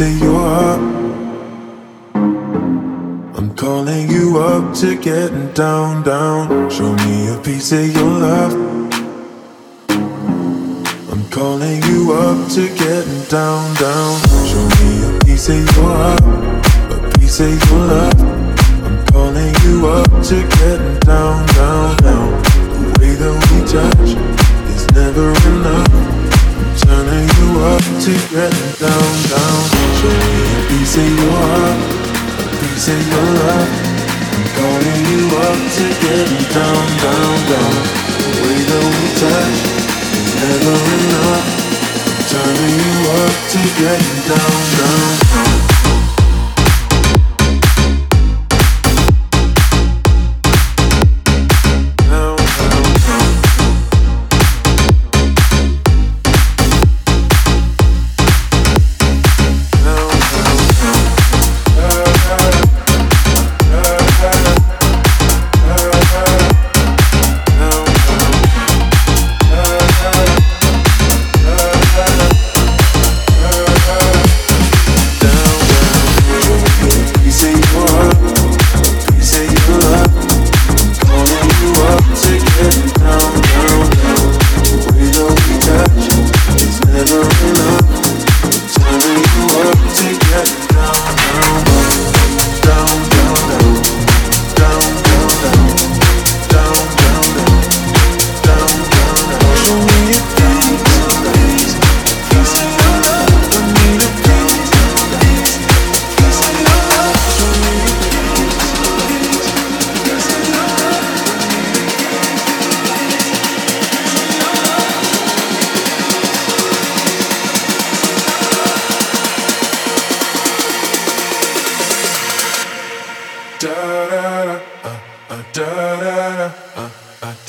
of your heart. I'm calling you up to getting down, down. Show me a piece of your love. I'm calling you up to getting down, down. Show me a piece of your heart, a piece of your love. I'm calling you up to getting down, down, down. The way that we touch is never enough. I'm Turning you up to getting down, down. Show me a piece of your heart, a piece your love. I'm calling you up to getting down, down, down. The way that we touch is never enough. Turning you up to getting down, down, down.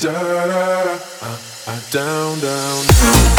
Uh, uh, down, down, down.